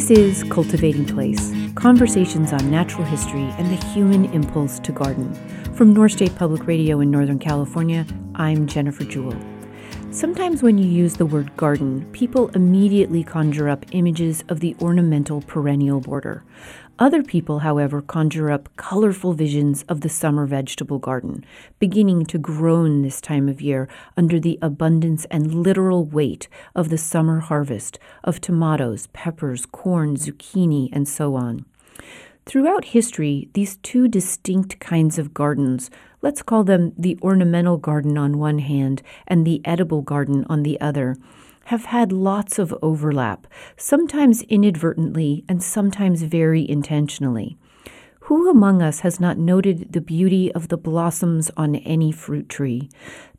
This is Cultivating Place conversations on natural history and the human impulse to garden. From North State Public Radio in Northern California, I'm Jennifer Jewell. Sometimes when you use the word garden, people immediately conjure up images of the ornamental perennial border. Other people, however, conjure up colorful visions of the summer vegetable garden, beginning to groan this time of year under the abundance and literal weight of the summer harvest of tomatoes, peppers, corn, zucchini, and so on. Throughout history, these two distinct kinds of gardens let's call them the ornamental garden on one hand and the edible garden on the other, have had lots of overlap, sometimes inadvertently and sometimes very intentionally. Who among us has not noted the beauty of the blossoms on any fruit tree,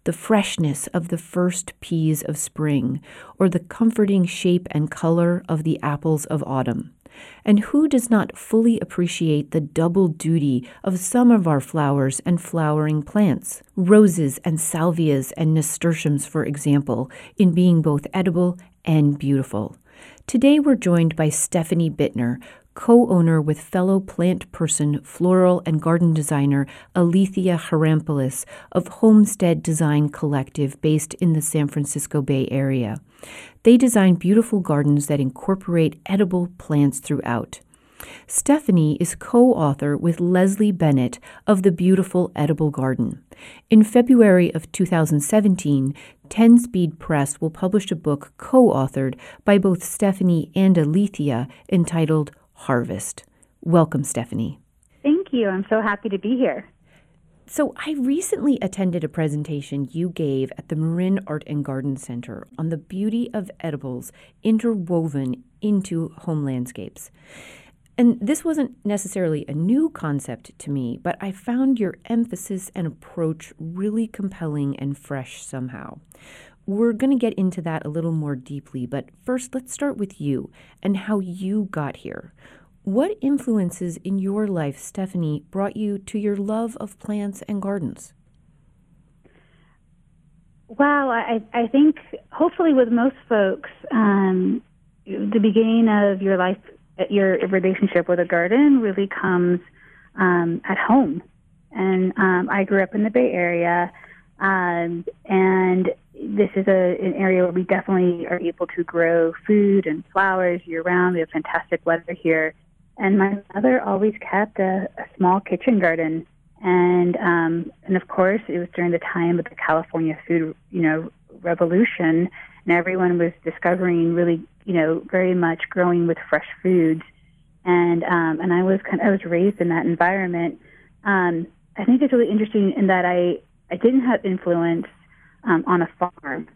the freshness of the first peas of spring, or the comforting shape and color of the apples of autumn? And who does not fully appreciate the double duty of some of our flowers and flowering plants, roses and salvias and nasturtiums, for example, in being both edible and beautiful? Today we're joined by Stefani Bittner, co owner with fellow plant person, floral, and garden designer Alethea Harampolis of Homestead Design Collective based in the San Francisco Bay Area. They design beautiful gardens that incorporate edible plants throughout. Stefani is co author with Leslie Bennett of The Beautiful Edible Garden. In February of 2017, Ten Speed Press will publish a book co authored by both Stefani and Alethea entitled Harvest. Welcome, Stefani. Thank you. I'm so happy to be here. So, I recently attended a presentation you gave at the Marin Art and Garden Center on the beauty of edibles interwoven into home landscapes. And this wasn't necessarily a new concept to me, but I found your emphasis and approach really compelling and fresh somehow. We're going to get into that a little more deeply, but first, let's start with you and how you got here. What influences in your life, Stefani, brought you to your love of plants and gardens? Well, I, I think hopefully with most folks, um, the beginning of your life, your relationship with a garden really comes um, at home. And um, I grew up in the Bay Area, um, and this is a, an area where we definitely are able to grow food and flowers year round. We have fantastic weather here. And my mother always kept a, a small kitchen garden. And um, and of course, it was during the time of the California food, you know, revolution, and everyone was discovering really, you know, very much growing with fresh foods. And um, and I was kind of, I was raised in that environment. Um, I think it's really interesting in that I I didn't have influence um, on a farm.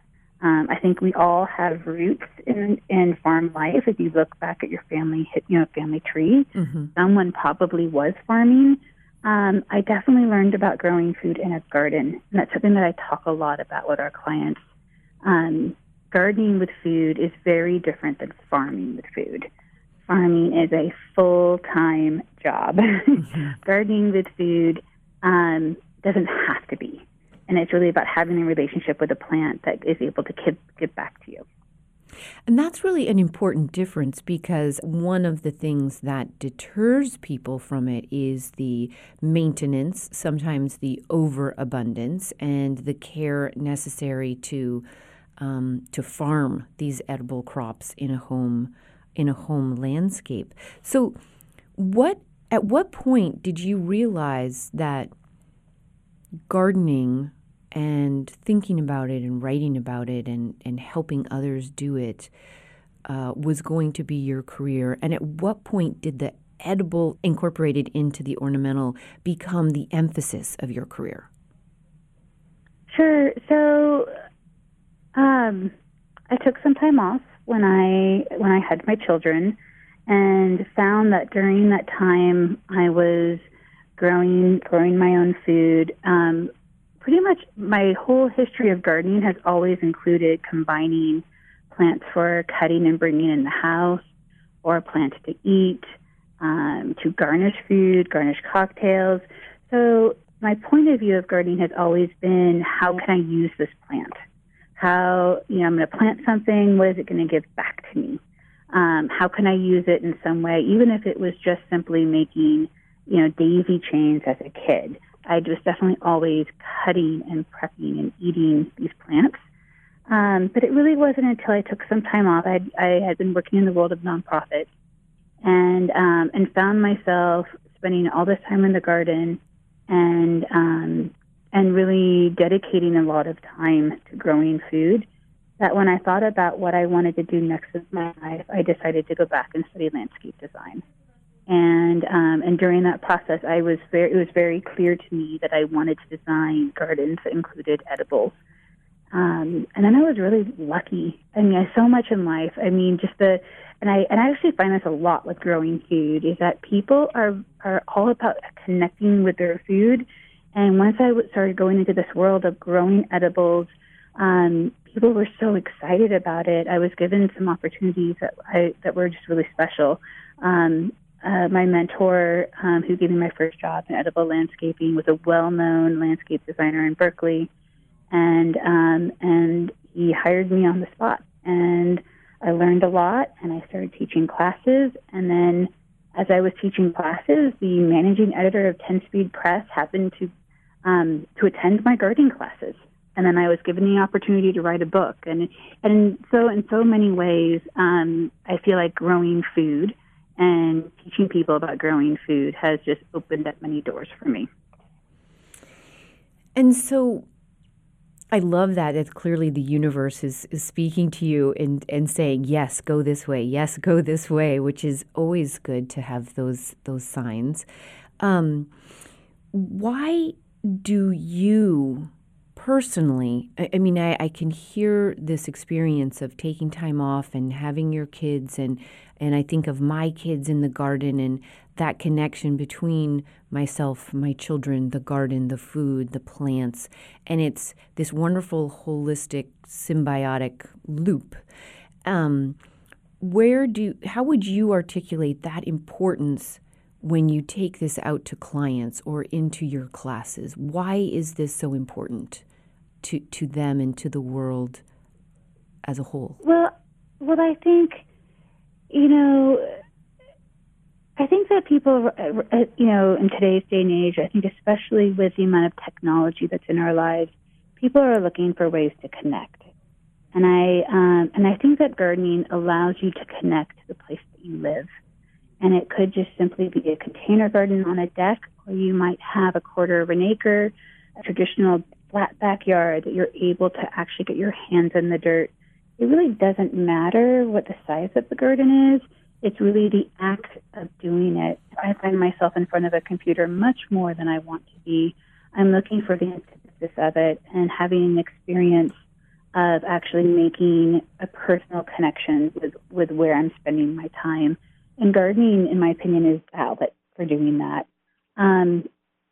Um, I think we all have roots in, in farm life. If you look back at your family, you know, family tree, mm-hmm. someone probably was farming. Um, I definitely learned about growing food in a garden, and that's something that I talk a lot about with our clients. Um, gardening with food is very different than farming with food. Farming is a full time job. Mm-hmm. gardening with food um, doesn't have to be and it's really about having a relationship with a plant that is able to give, give back to you. And that's really an important difference because one of the things that deters people from it is the maintenance, sometimes the overabundance, and the care necessary to um, to farm these edible crops in a home in a home landscape. So, what at what point did you realize that gardening and thinking about it and writing about it and, and helping others do it uh, was going to be your career? And at what point did the edible incorporated into the ornamental become the emphasis of your career? Sure. So um, I took some time off when I when I had my children and found that during that time I was growing growing my own food, um, pretty much my whole history of gardening has always included combining plants for cutting and bringing in the house, or plants to eat, um, to garnish food, garnish cocktails. So my point of view of gardening has always been how can I use this plant? How, you know, I'm going to plant something, what is it going to give back to me? Um, how can I use it in some way, even if it was just simply making, you know, daisy chains as a kid. I was definitely always cutting and prepping and eating these plants. Um, but it really wasn't until I took some time off. I, I had been working in the world of nonprofits and um, and found myself spending all this time in the garden and um, and really dedicating a lot of time to growing food. That when I thought about what I wanted to do next in my life, I decided to go back and study landscape design. And um, and during that process, I was very it was very clear to me that I wanted to design gardens that included edibles. Um, and then I was really lucky. I mean, so much in life. I mean, just the and I and I actually find this a lot with growing food is that people are are all about connecting with their food. And once I started going into this world of growing edibles, um, people were so excited about it. I was given some opportunities that I that were just really special. Um, uh, my mentor, um, who gave me my first job in edible landscaping, was a well-known landscape designer in Berkeley, and um, and he hired me on the spot. And I learned a lot and I started teaching classes. And then as I was teaching classes, the managing editor of Ten Speed Press happened to, um, to attend my gardening classes. And then I was given the opportunity to write a book. And, and so in so many ways, um, I feel like growing food and teaching people about growing food has just opened up many doors for me. And so I love that. It's clearly the universe is, is speaking to you and, and saying, yes, go this way. Yes, go this way, which is always good to have those those signs. Um, why do you personally, I, I mean, I, I can hear this experience of taking time off and having your kids and and I think of my kids in the garden and that connection between myself, my children, the garden, the food, the plants. And it's this wonderful, holistic, symbiotic loop. Um, where do, how would you articulate that importance when you take this out to clients or into your classes? Why is this so important to, to them and to the world as a whole? Well, well, I think, you know, I think that people, uh, you know, in today's day and age, I think especially with the amount of technology that's in our lives, people are looking for ways to connect. And I um, and I think that gardening allows you to connect to the place that you live. And it could just simply be a container garden on a deck, or you might have a quarter of an acre, a traditional flat backyard that you're able to actually get your hands in the dirt. It really doesn't matter what the size of the garden is it's really the act of doing it. I find myself in front of a computer much more than I want to be. I'm looking for the antithesis of it and having an experience of actually making a personal connection with, with where I'm spending my time. And gardening, in my opinion, is the outlet for doing that. Um,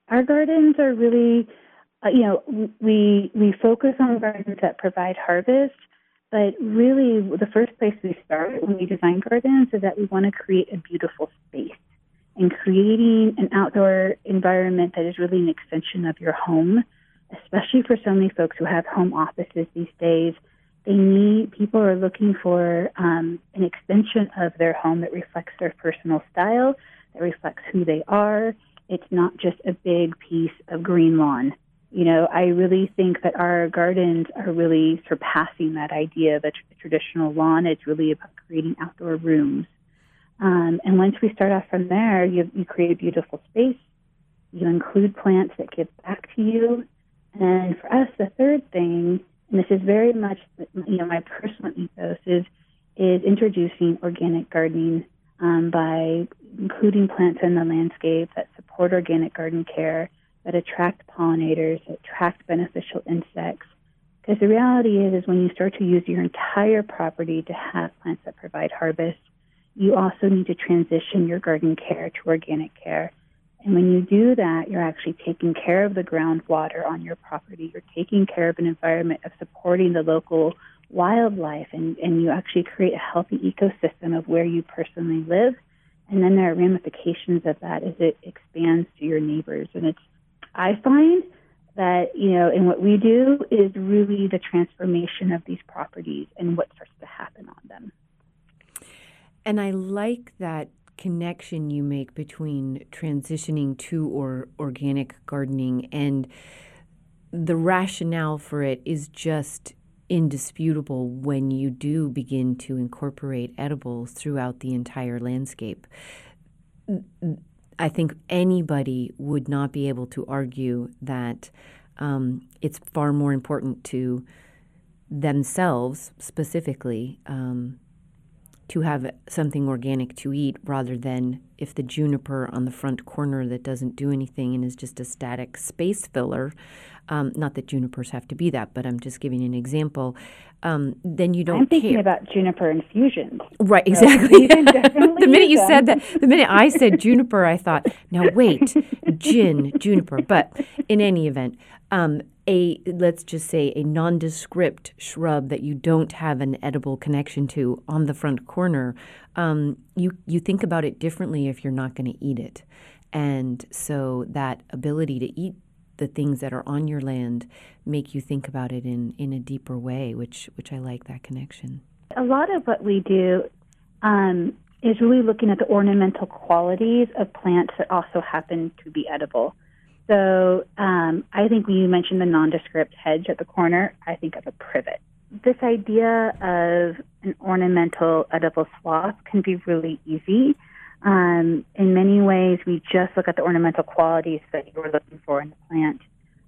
our gardens are really, uh, you know, we we focus on gardens that provide harvest, but really, the first place we start when we design gardens is that we want to create a beautiful space. And creating an outdoor environment that is really an extension of your home, especially for so many folks who have home offices these days, they need people are looking for um, an extension of their home that reflects their personal style, that reflects who they are. It's not just a big piece of green lawn you know, I really think that our gardens are really surpassing that idea of a tr- traditional lawn. It's really about creating outdoor rooms. Um, and once we start off from there, you, you create a beautiful space. You include plants that give back to you. And for us, the third thing, and this is very much, you know, my personal ethos is is introducing organic gardening um, by including plants in the landscape that support organic garden care that attract pollinators, that attract beneficial insects. Because the reality is, is when you start to use your entire property to have plants that provide harvest, you also need to transition your garden care to organic care. And when you do that, you're actually taking care of the groundwater on your property. You're taking care of an environment of supporting the local wildlife, and, and you actually create a healthy ecosystem of where you personally live. And then there are ramifications of that as it expands to your neighbors. And it's I find that, you know, and what we do is really the transformation of these properties and what starts to happen on them. And I like that connection you make between transitioning to or organic gardening and the rationale for it is just indisputable when you do begin to incorporate edibles throughout the entire landscape. I think anybody would not be able to argue that um, it's far more important to themselves specifically um, to have something organic to eat rather than if the juniper on the front corner that doesn't do anything and is just a static space filler, um, not that junipers have to be that, but I'm just giving an example. Um, then you don't. I'm thinking care. about juniper infusions. Right, exactly. So the minute you them. said that, the minute I said juniper, I thought, now wait, gin, juniper. But in any event, um, a let's just say a nondescript shrub that you don't have an edible connection to on the front corner, um, you you think about it differently if you're not going to eat it, and so that ability to eat the things that are on your land make you think about it in in a deeper way, which which I like that connection. A lot of what we do um, is really looking at the ornamental qualities of plants that also happen to be edible. So um, I think when you mentioned the nondescript hedge at the corner, I think of a privet. This idea of an ornamental edible swath can be really easy. Um, in many ways, we just look at the ornamental qualities that you were looking for in the plant.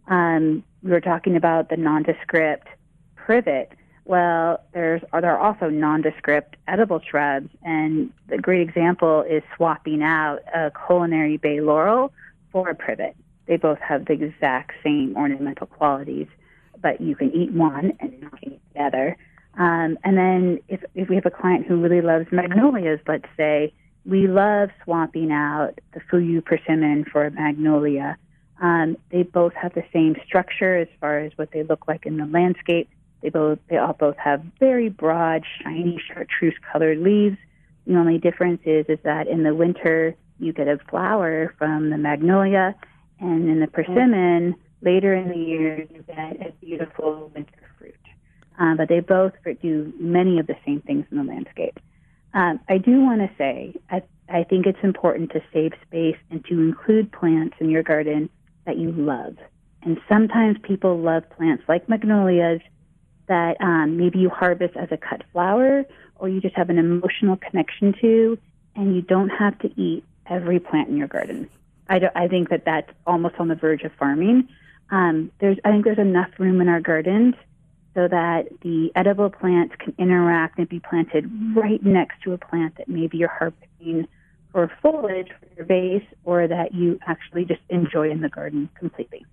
Um, we were talking about the nondescript privet. Well, there's there are also nondescript edible shrubs, and a great example is swapping out a culinary bay laurel for a privet. They both have the exact same ornamental qualities, but you can eat one and not eat the other. Um, and then if, if we have a client who really loves magnolias, let's say, we love swapping out the Fuyu persimmon for a magnolia. Um, they both have the same structure as far as what they look like in the landscape. They both they all both have very broad, shiny, chartreuse colored leaves. The only difference is is that in the winter you get a flower from the magnolia, and in the persimmon, later in the year, you get a beautiful winter fruit. Um, but they both do many of the same things in the landscape. Um, I do want to say, I, I think it's important to save space and to include plants in your garden that you love. And sometimes people love plants like magnolias that um, maybe you harvest as a cut flower or you just have an emotional connection to, and you don't have to eat every plant in your garden. I, do, I think that that's almost on the verge of farming. Um, there's, I think there's enough room in our gardens so that the edible plants can interact and be planted right next to a plant that maybe you're harvesting for foliage for your vase or that you actually just enjoy in the garden completely.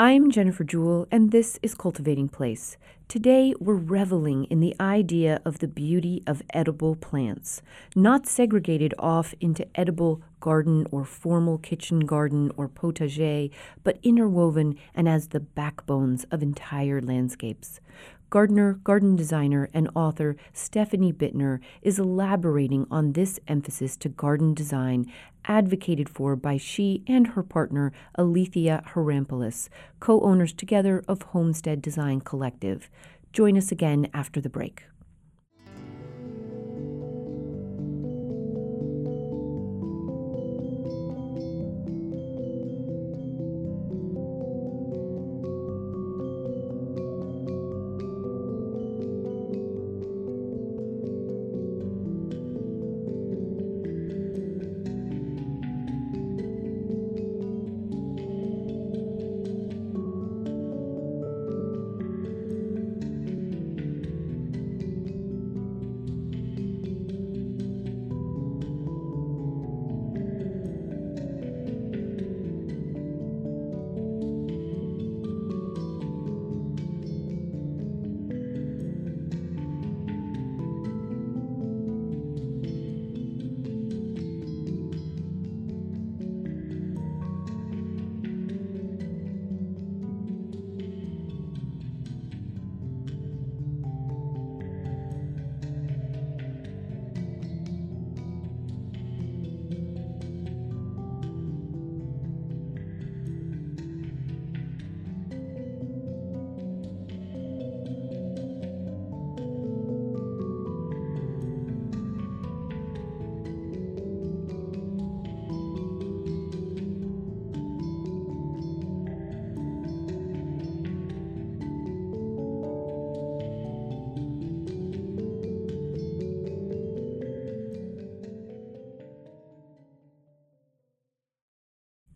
I'm Jennifer Jewell, and this is Cultivating Place. Today, we're reveling in the idea of the beauty of edible plants, not segregated off into edible garden or formal kitchen garden or potager, but interwoven and as the backbones of entire landscapes. Gardener, garden designer, and author Stefani Bittner is elaborating on this emphasis to garden design advocated for by she and her partner Alethea Harampolis, co owners together of Homestead Design Collective. Join us again after the break.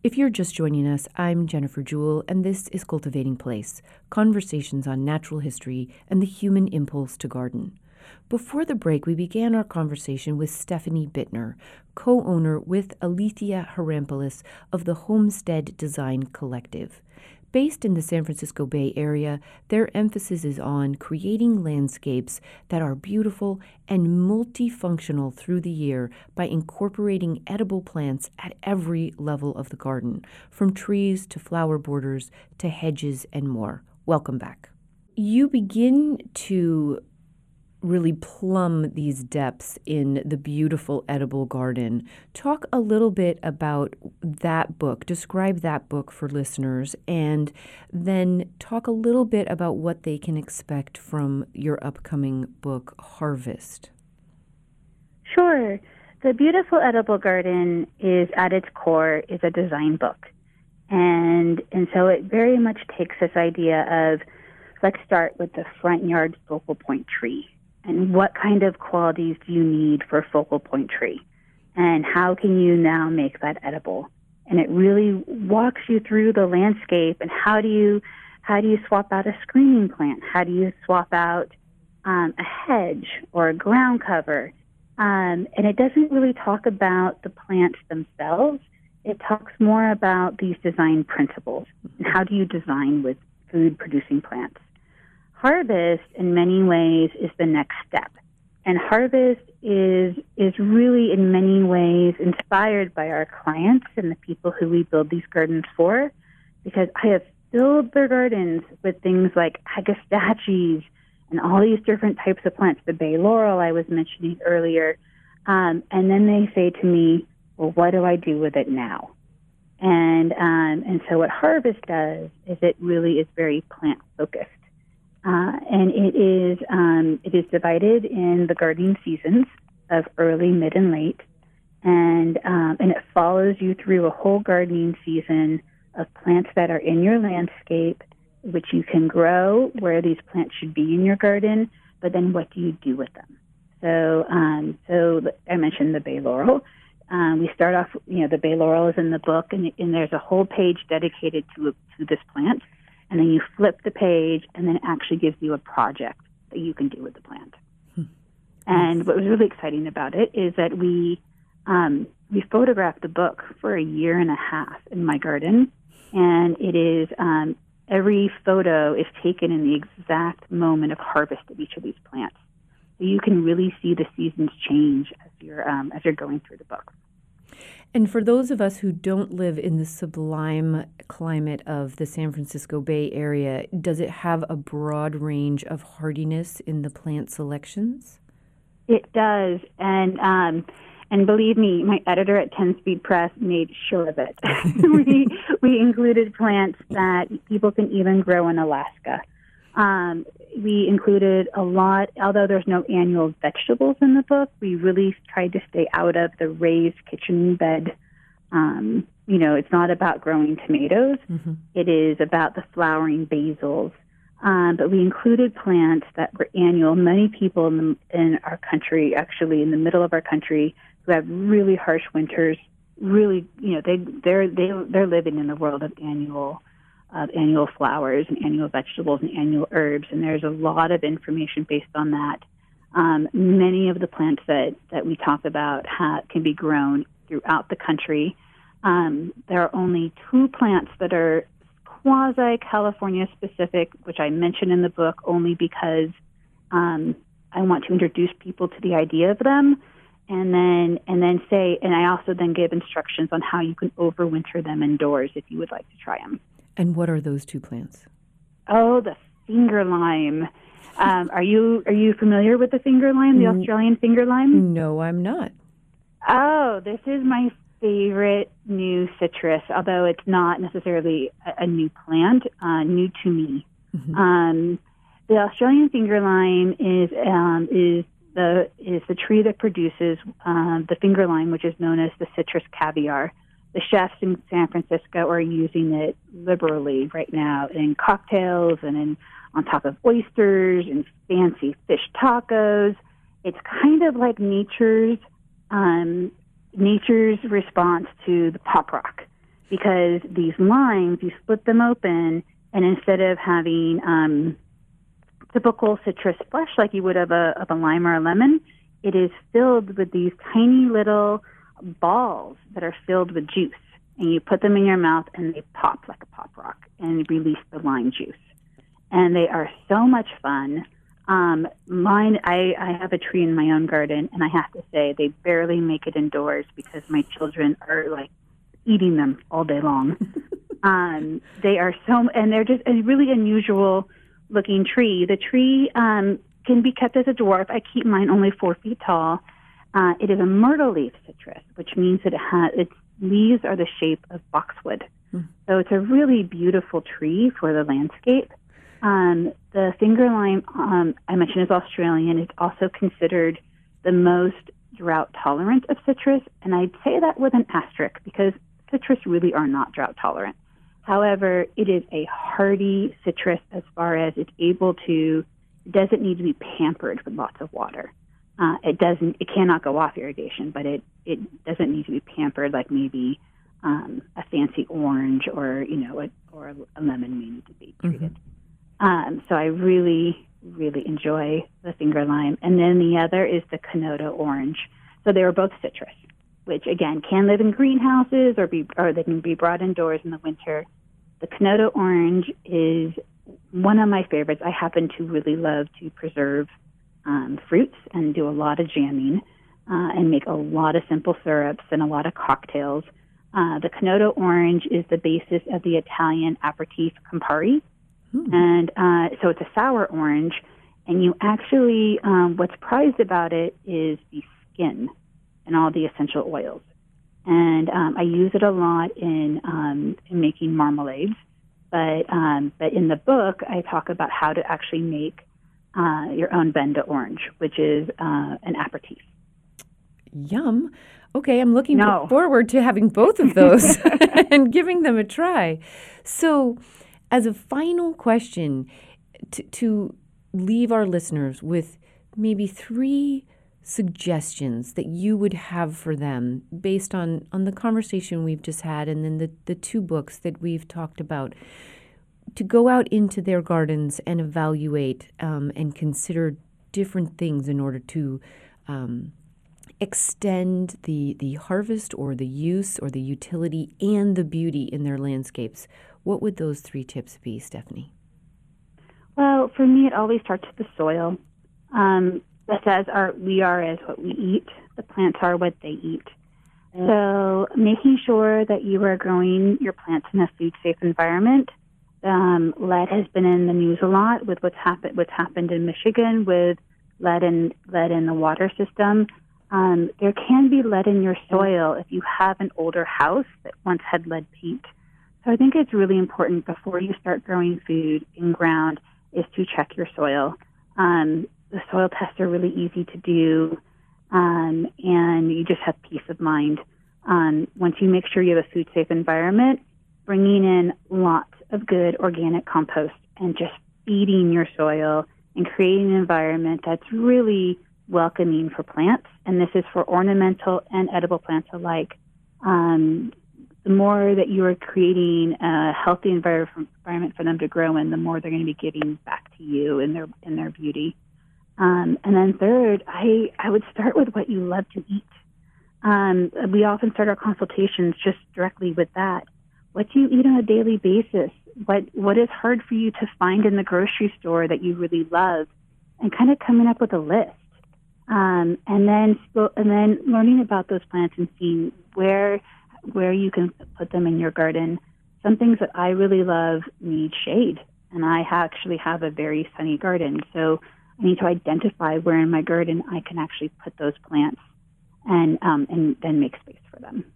If you're just joining us, I'm Jennifer Jewell, and this is Cultivating Place Conversations on Natural History and the Human Impulse to Garden. Before the break, we began our conversation with Stefani Bittner, co owner with Alethea Harampolis of the Homestead Design Collective. Based in the San Francisco Bay Area, their emphasis is on creating landscapes that are beautiful and multifunctional through the year by incorporating edible plants at every level of the garden, from trees to flower borders to hedges and more. Welcome back. You begin to really plumb these depths in the beautiful edible garden. Talk a little bit about that book. Describe that book for listeners, and then talk a little bit about what they can expect from your upcoming book, Harvest. Sure. The Beautiful Edible Garden is at its core is a design book. And and so it very much takes this idea of let's start with the front yard focal point tree and what kind of qualities do you need for focal point tree? And how can you now make that edible? And it really walks you through the landscape. And how do you how do you swap out a screening plant? How do you swap out um, a hedge or a ground cover? Um, and it doesn't really talk about the plants themselves. It talks more about these design principles. And how do you design with food producing plants harvest in many ways is the next step. And harvest is is really in many ways inspired by our clients and the people who we build these gardens for, because I have filled their gardens with things like agastaches and all these different types of plants, the bay laurel I was mentioning earlier. Um, and then they say to me, "Well, what do I do with it now?" And um, and so what harvest does is it really is very plant focused. Uh, and it is um, it is divided in the gardening seasons of early, mid, and late, and um, and it follows you through a whole gardening season of plants that are in your landscape, which you can grow where these plants should be in your garden. But then, what do you do with them? So, um, so I mentioned the bay laurel. Um, we start off, you know, the bay laurel is in the book, and, and there's a whole page dedicated to to this plant and then you flip the page, and then it actually gives you a project that you can do with the plant. Hmm. And what was really exciting about it is that we um, we photographed the book for a year and a half in my garden, and it is um, every photo is taken in the exact moment of harvest of each of these plants. So you can really see the seasons change as you're um, as you're going through the book. And for those of us who don't live in the sublime climate of the San Francisco Bay Area, does it have a broad range of hardiness in the plant selections? It does, and um, and believe me, my editor at Ten Speed Press made sure of it. we we included plants that people can even grow in Alaska. Um, we included a lot, although there's no annual vegetables in the book, we really tried to stay out of the raised kitchen bed. Um, you know, it's not about growing tomatoes, mm-hmm. it is about the flowering basils. Um, but we included plants that were annual. Many people in, the, in our country, actually in the middle of our country, who have really harsh winters, really, you know, they they're they, they're living in the world of annual of annual flowers and annual vegetables and annual herbs, and there's a lot of information based on that. Um, many of the plants that, that we talk about ha- can be grown throughout the country. Um, there are only two plants that are quasi California specific, which I mention in the book only because um, I want to introduce people to the idea of them, and then and then say, and I also then give instructions on how you can overwinter them indoors if you would like to try them. And what are those two plants? Oh, the finger lime. Um, are you are you familiar with the finger lime, the Australian finger lime? No, I'm not. Oh, this is my favorite new citrus, although it's not necessarily a, a new plant, uh, new to me. Mm-hmm. Um, the Australian finger lime is um, is the is the tree that produces uh, the finger lime, which is known as the citrus caviar the chefs in San Francisco are using it liberally right now in cocktails and in on top of oysters and fancy fish tacos. It's kind of like nature's um, nature's response to the pop rock because these limes, you split them open, and instead of having um, typical citrus flesh like you would of a, of a lime or a lemon, it is filled with these tiny little balls that are filled with juice. And you put them in your mouth and they pop like a pop rock and release the lime juice. And they are so much fun. Um, mine, I, I have a tree in my own garden, and I have to say they barely make it indoors because my children are like eating them all day long. um, they are so, and they're just a really unusual looking tree. The tree um, can be kept as a dwarf. I keep mine only four feet tall. Uh, it is a myrtle leaf citrus, which means that it has its leaves are the shape of boxwood. Mm. So it's a really beautiful tree for the landscape. Um, the finger lime um, I mentioned is Australian. It's also considered the most drought tolerant of citrus, and I'd say that with an asterisk because citrus really are not drought tolerant. However, it is a hardy citrus as far as it's able to, it doesn't need to be pampered with lots of water. Uh, it doesn't, it cannot go off irrigation, but it, it doesn't need to be pampered like maybe um, a fancy orange or, you know, a, or a lemon may need to be treated. Mm-hmm. Um, so I really, really enjoy the finger lime. And then the other is the Chinotto orange. So they are both citrus which again can live in greenhouses or be or they can be brought indoors in the winter. The Chinotto orange is one of my favorites. I happen to really love to preserve um, fruits and do a lot of jamming uh, and make a lot of simple syrups and a lot of cocktails. Uh, the Chinotto orange is the basis of the Italian aperitif Campari, mm. and uh, so it's a sour orange. And you actually, um, what's prized about it is the skin and all the essential oils. And um, I use it a lot in, um, in making marmalades. But, um, but in the book, I talk about how to actually make uh, your own vin d'orange, which is uh, an aperitif. Yum. Okay, I'm looking no. forward to having both of those and giving them a try. So, as a final question, to, to leave our listeners with maybe three suggestions that you would have for them based on on the conversation we've just had and then the the two books that we've talked about to go out into their gardens and evaluate um, and consider different things in order to um, extend the the harvest or the use or the utility and the beauty in their landscapes what would those three tips be stefani well for me it always starts with the soil um, that says our, we are as what we eat. The plants are what they eat. So making sure that you are growing your plants in a food safe environment. Um, lead has been in the news a lot with what's happened what's happened in Michigan with lead in lead in the water system. Um, there can be lead in your soil if you have an older house that once had lead paint. So I think it's really important before you start growing food in ground is to check your soil. Um, the soil tests are really easy to do, um, and you just have peace of mind. Um, once you make sure you have a food safe environment, bringing in lots of good organic compost and just feeding your soil and creating an environment that's really welcoming for plants. And this is for ornamental and edible plants alike. Um, the more that you are creating a healthy environment for them to grow in, the more they're going to be giving back to you in their in their beauty. Um, and then third, I, I would start with what you love to eat. Um, we often start our consultations just directly with that. What do you eat on a daily basis? What what is hard for you to find in the grocery store that you really love, and kind of coming up with a list. Um, and then and then learning about those plants and seeing where where you can put them in your garden. Some things that I really love need shade, and I actually have a very sunny garden, so I need to identify where in my garden I can actually put those plants and um, and then make space for them.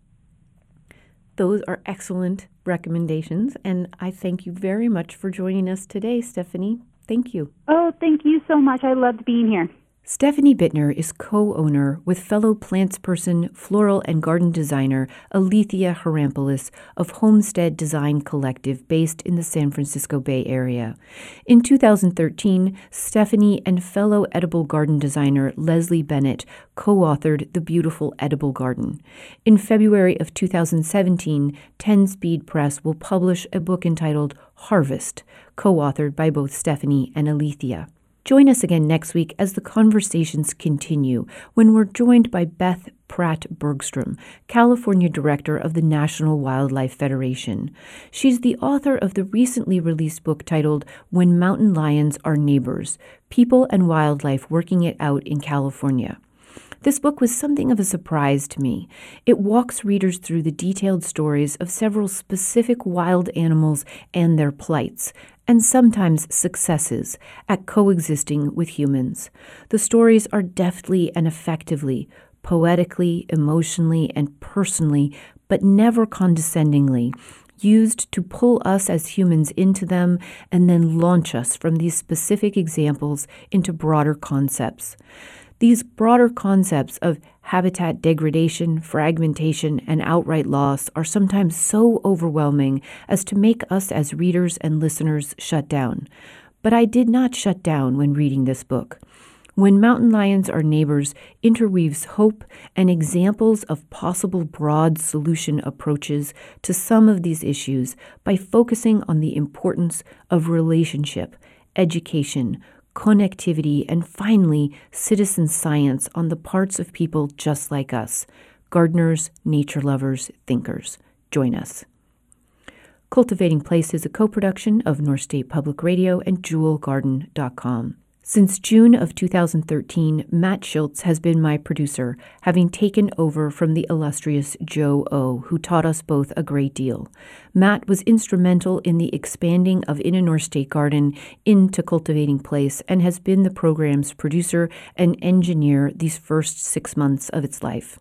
Those are excellent recommendations, and I thank you very much for joining us today, Stefani. Thank you. Oh, thank you so much. I loved being here. Stefani Bittner is co owner with fellow plantsperson, floral, and garden designer Alethea Harampolis of Homestead Design Collective based in the San Francisco Bay Area. In 2013, Stefani and fellow edible garden designer Leslie Bennett co authored The Beautiful Edible Garden. In February of 2017, Ten Speed Press will publish a book entitled Harvest, co authored by both Stefani and Alethea. Join us again next week as the conversations continue when we're joined by Beth Pratt Bergstrom, California Director of the National Wildlife Federation. She's the author of the recently released book titled When Mountain Lions Are Neighbors People and Wildlife Working It Out in California. This book was something of a surprise to me. It walks readers through the detailed stories of several specific wild animals and their plights, and sometimes successes at coexisting with humans. The stories are deftly and effectively, poetically, emotionally, and personally, but never condescendingly, used to pull us as humans into them and then launch us from these specific examples into broader concepts. These broader concepts of habitat degradation, fragmentation, and outright loss are sometimes so overwhelming as to make us as readers and listeners shut down. But I did not shut down when reading this book. When Mountain Lions Are Neighbors interweaves hope and examples of possible broad solution approaches to some of these issues by focusing on the importance of relationship, education, connectivity, and finally, citizen science on the parts of people just like us gardeners, nature lovers, thinkers. Join us. Cultivating Place is a co production of North State Public Radio and JewelGarden.com. Since June of 2013, Matt Schultz has been my producer, having taken over from the illustrious Joe O, who taught us both a great deal. Matt was instrumental in the expanding of In a North State Garden into Cultivating Place and has been the program's producer and engineer these first six months of its life.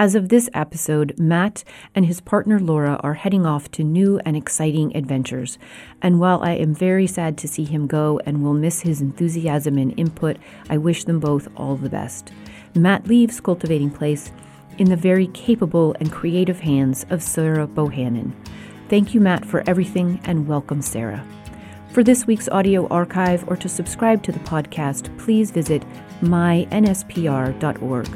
As of this episode, Matt and his partner Laura are heading off to new and exciting adventures. And while I am very sad to see him go and will miss his enthusiasm and input, I wish them both all the best. Matt leaves Cultivating Place in the very capable and creative hands of Sarah Bohannon. Thank you, Matt, for everything, and welcome, Sarah. For this week's audio archive or to subscribe to the podcast, please visit mynspr.org.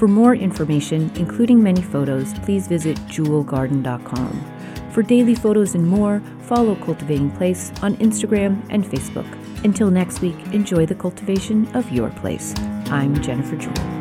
For more information, including many photos, please visit jewelgarden.com. For daily photos and more, follow Cultivating Place on Instagram and Facebook. Until next week, enjoy the cultivation of your place. I'm Jennifer Jewell.